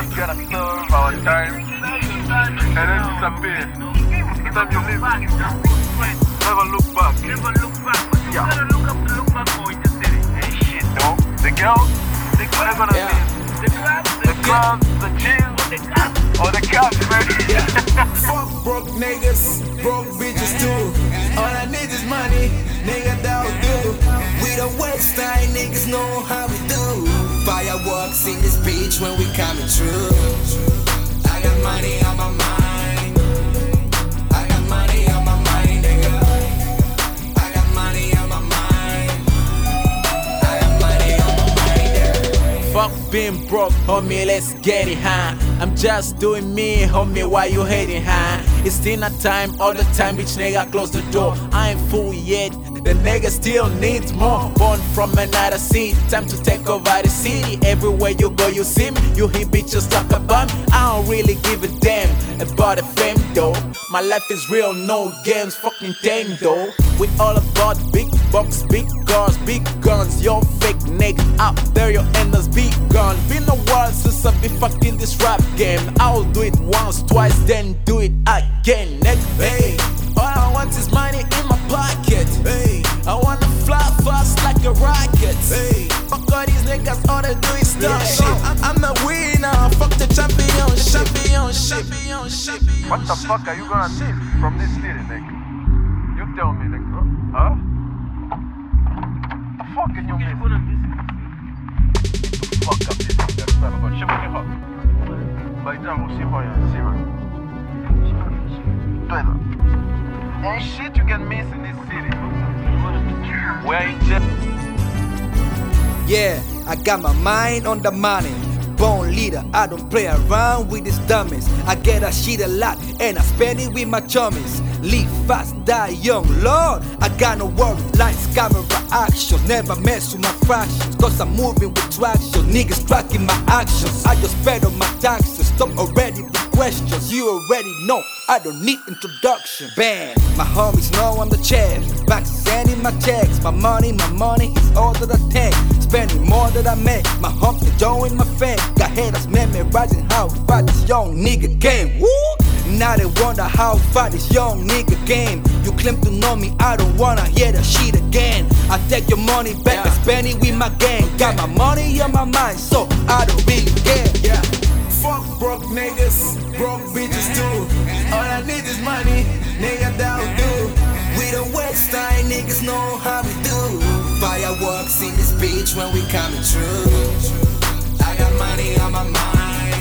time and then disappear. The time you live, never look back. Never look back. Yeah. Gotta look up to look back for in the city. Hey shit, no. The girls, The what they gonna Yeah. miss? The club, The clubs, the gyms, or oh, the cabs, man. Fuck broke niggas, broke bitches too. All I need is money, nigga that will do. We the West Side niggas know how we do. Fireworks in this beach when we coming through. I got money on my mind. I got money on my mind, nigga. I got money on my mind. I got money on my mind. Fuck being broke, homie, let's get it, huh? I'm just doing me, homie, why you hating, huh? It's dinner time, all the time, bitch nigga, close the door. I ain't full yet, the nigga still needs more. Born from another seed, time to take over the city. Everywhere you go, you see me, you hear bitches talk about me. I don't really give a damn about the fame, though. My life is real, no games, fucking thing, though. We all about big bucks, big cars, big guns. Yo, fake nigga out there, your enders be gone. Been a while since I be fucking this rap game. I'll do it once, twice, then do it again. Nigga, niggas, all they do is stop. I'm, I'm the winner, fuck the champion, champion, champion, champion. What the fuck are you gonna miss from this city, nigga? You tell me, nigga. Huh? The fuck can you You're miss? gonna miss. Fuck up this nigga. Spela bara. Känn vad ni har. Bajta och simma igen. Simma. Doida. Ain't shit you can miss in this city. We're in jail. Yeah, I got my mind on the money. Born leader, I don't play around with these dummies. I get a shit a lot and I spend it with my chummies. Live fast, die young, Lord. I got no worry, lights, camera, action. Never mess with my fractions, cause I'm moving with traction. Niggas tracking my actions. I just paid on my taxes. Stop already with questions. You already know, I don't need introduction. Bam, my homies know I'm the chef. Back sending my checks. My money, my money is all that I take. Spending more than I make. My hump is join my fame. Got haters memorizing how far this young nigga came. Woo! Now they wonder how far this young nigga came. You claim to know me, I don't wanna hear that shit again. I take your money back and spend it with my gang. Got my money on my mind, so I don't really care. Yeah. Fuck broke niggas, broke bitches too. All I need is money, nigga that will do. We the West Side niggas know how we do. Fireworks in this bitch when we coming through. I got money on my mind.